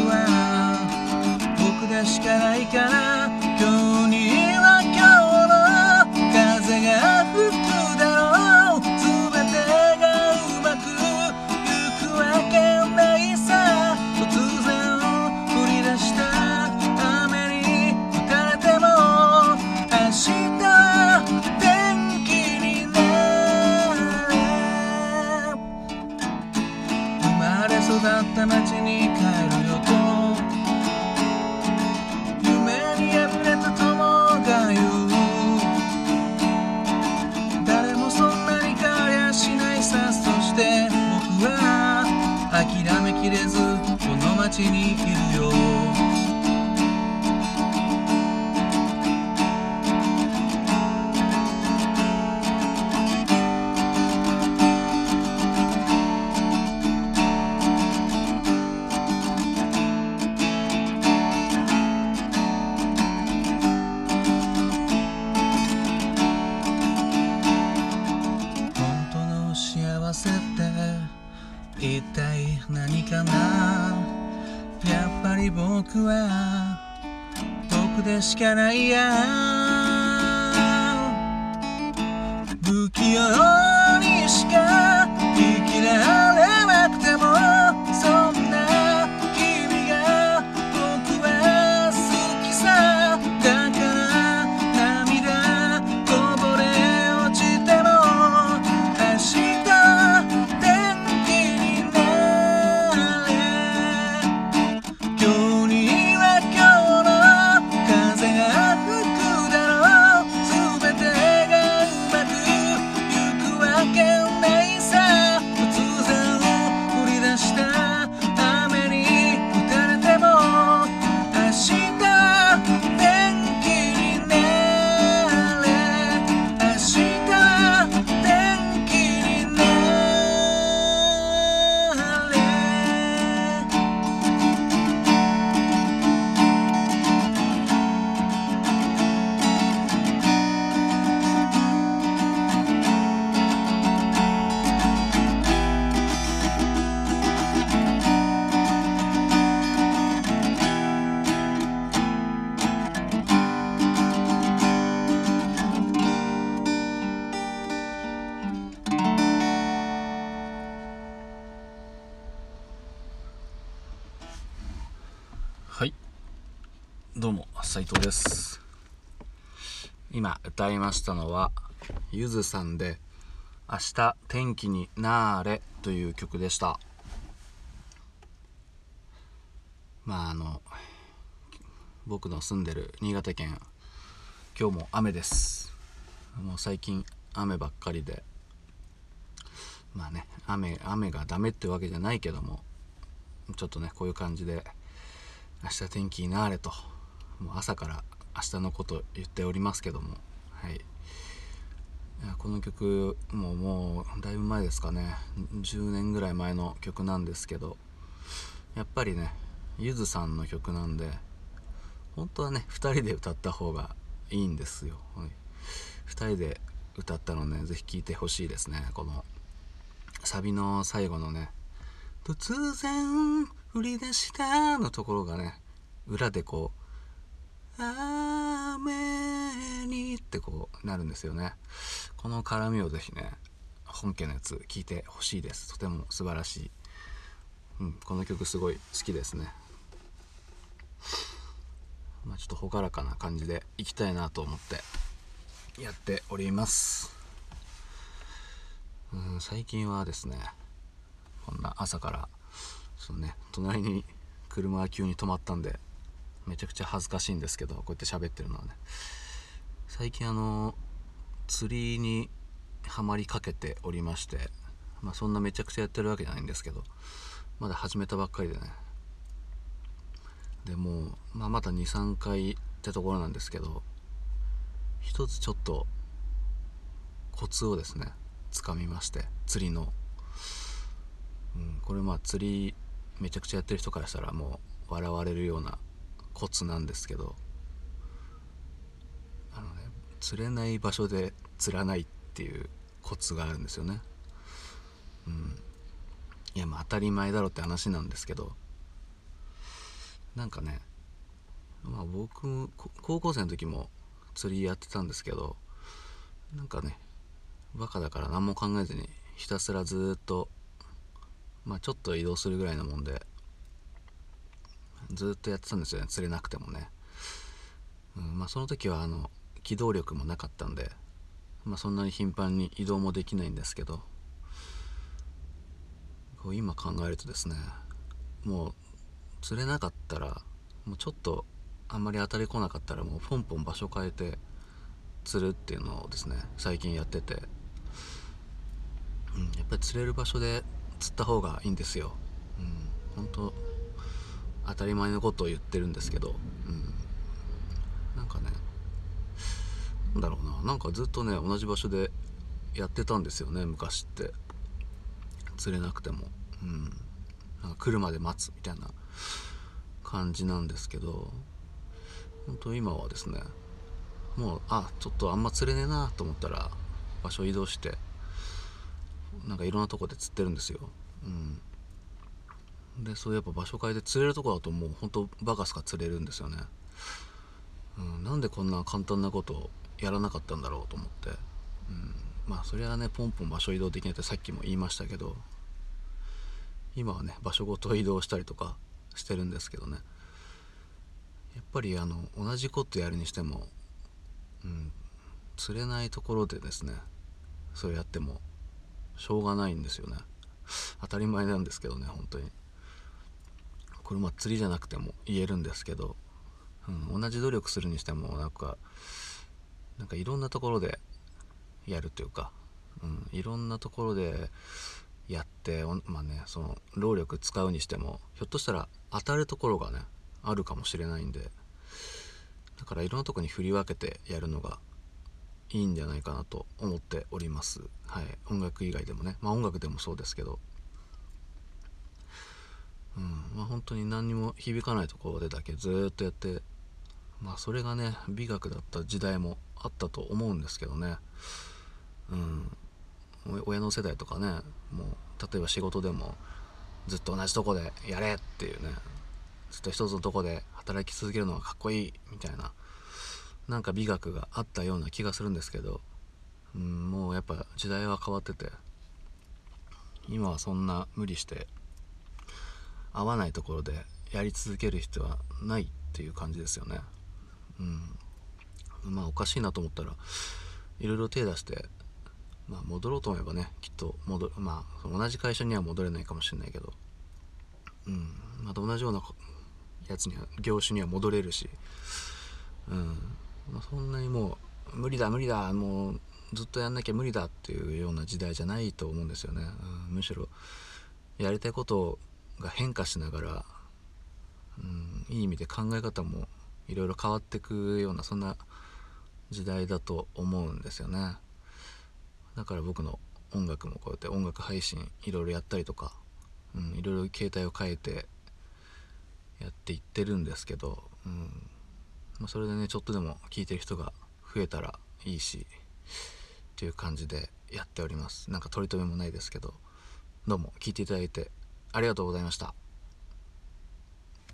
は僕でしかないから。れずこの街にいるよ。り僕は僕でしかないや。不器用斉藤です。今歌いましたのはゆずさんで「明日天気になーれ」という曲でした。まああの僕の住んでる新潟県今日も雨です。もう最近雨ばっかりで。まあね雨雨がダメってわけじゃないけどもちょっとねこういう感じで明日天気になれと。もう朝から明日のこと言っておりますけども。はい。いこの曲もうもうだいぶ前ですかね。10年ぐらい前の曲なんですけど。やっぱりねゆずさんの曲なんで本当はね2人で歌った方がいいんですよ、はい、2人で歌ったのねぜひ聴いてほしいですね。このサビの最後のね突然降り出したのところがね裏でこう雨にってこうなるんですよね。この絡みをぜひね本家のやつ聞いてほしいです。とても素晴らしい、うん、この曲すごい好きですね。まあちょっと朗らかな感じでいきたいなと思ってやっております。うん最近はですねこんな朝からそのね隣に車が急に止まったんでめちゃくちゃ恥ずかしいんですけどこうやって喋ってるのはね。最近あの釣りにはまりかけておりましてまあそんなめちゃくちゃやってるわけじゃないんですけどまだ始めたばっかりでね。でもう、まあ、まだ23回ってところなんですけど一つちょっとコツをですねつかみまして釣りの、うん、これまあ釣りめちゃくちゃやってる人からしたらもう笑われるようなコツなんですけどあのね釣れない場所で釣らないっていうコツがあるんですよね。うん。いやまあ当たり前だろって話なんですけどなんかねまあ僕高校生の時も釣りやってたんですけどなんかねバカだから何も考えずにひたすらずっとまあちょっと移動するぐらいのもんでずっとやってたんですよね。釣れなくてもね、うん、まあその時はあの機動力もなかったんでまあそんなに頻繁に移動もできないんですけどこう今考えるとですねもう釣れなかったらもうちょっとあんまり当たり来なかったらもうポンポン場所変えて釣るっていうのをですね最近やってて、うん、やっぱり釣れる場所で釣った方がいいんですよ、うん、本当当たり前のことを言ってるんですけど、うん、なんかねなんだろうな。なんかずっとね同じ場所でやってたんですよね昔って。釣れなくても。うん。なんか来るまで待つみたいな感じなんですけど。本当今はですねもうあちょっとあんま釣れねえなと思ったら場所移動してなんかいろんなとこで釣ってるんですよ。うん。でそうやっぱ場所変えて釣れるとこだともうほんとバカすか釣れるんですよね、うん、なんでこんな簡単なことをやらなかったんだろうと思って、うん、まあそれはねポンポン場所移動できないってさっきも言いましたけど今はね場所ごと移動したりとかしてるんですけどね。やっぱりあの同じことやるにしても、うん、釣れないところでですねそれやってもしょうがないんですよね。当たり前なんですけどね本当に。これまあ釣りじゃなくても言えるんですけど、うん、同じ努力するにしてもなんかなんかいろんなところでやるというか、うん、いろんなところでやってまあねその労力使うにしてもひょっとしたら当たるところがねあるかもしれないんでだからいろんなとこに振り分けてやるのがいいんじゃないかなと思っております。はい。音楽以外でもね。まあ音楽でもそうですけど。まあ本当に何にも響かないところでだけずっとやってまあそれがね美学だった時代もあったと思うんですけどね。うん。親の世代とかねもう例えば仕事でもずっと同じとこでやれっていうねずっと一つのとこで働き続けるのがかっこいいみたいななんか美学があったような気がするんですけど、うん、もうやっぱ時代は変わってて今はそんな無理して合わないところでやり続ける必要はないっていう感じですよね。うん、まあおかしいなと思ったらいろいろ手出してまあ、戻ろうと思えばねきっと戻まあ同じ会社には戻れないかもしれないけど。うん。また同じようなやつには業種には戻れるし。うん、まあ、そんなにもう無理だ無理だもうずっとやんなきゃ無理だっていうような時代じゃないと思うんですよね、うん、むしろやりたいことをが変化しながら、うん、いい意味で考え方もいろいろ変わっていくようなそんな時代だと思うんですよね。だから僕の音楽もこうやって音楽配信いろいろやったりとか、うん、いろいろ携帯を変えてやっていってるんですけど、うんまあ、それでねちょっとでも聴いてる人が増えたらいいしっていう感じでやっておりますなんか取り留めもないですけどどうも聴いていただいてありがとうございました。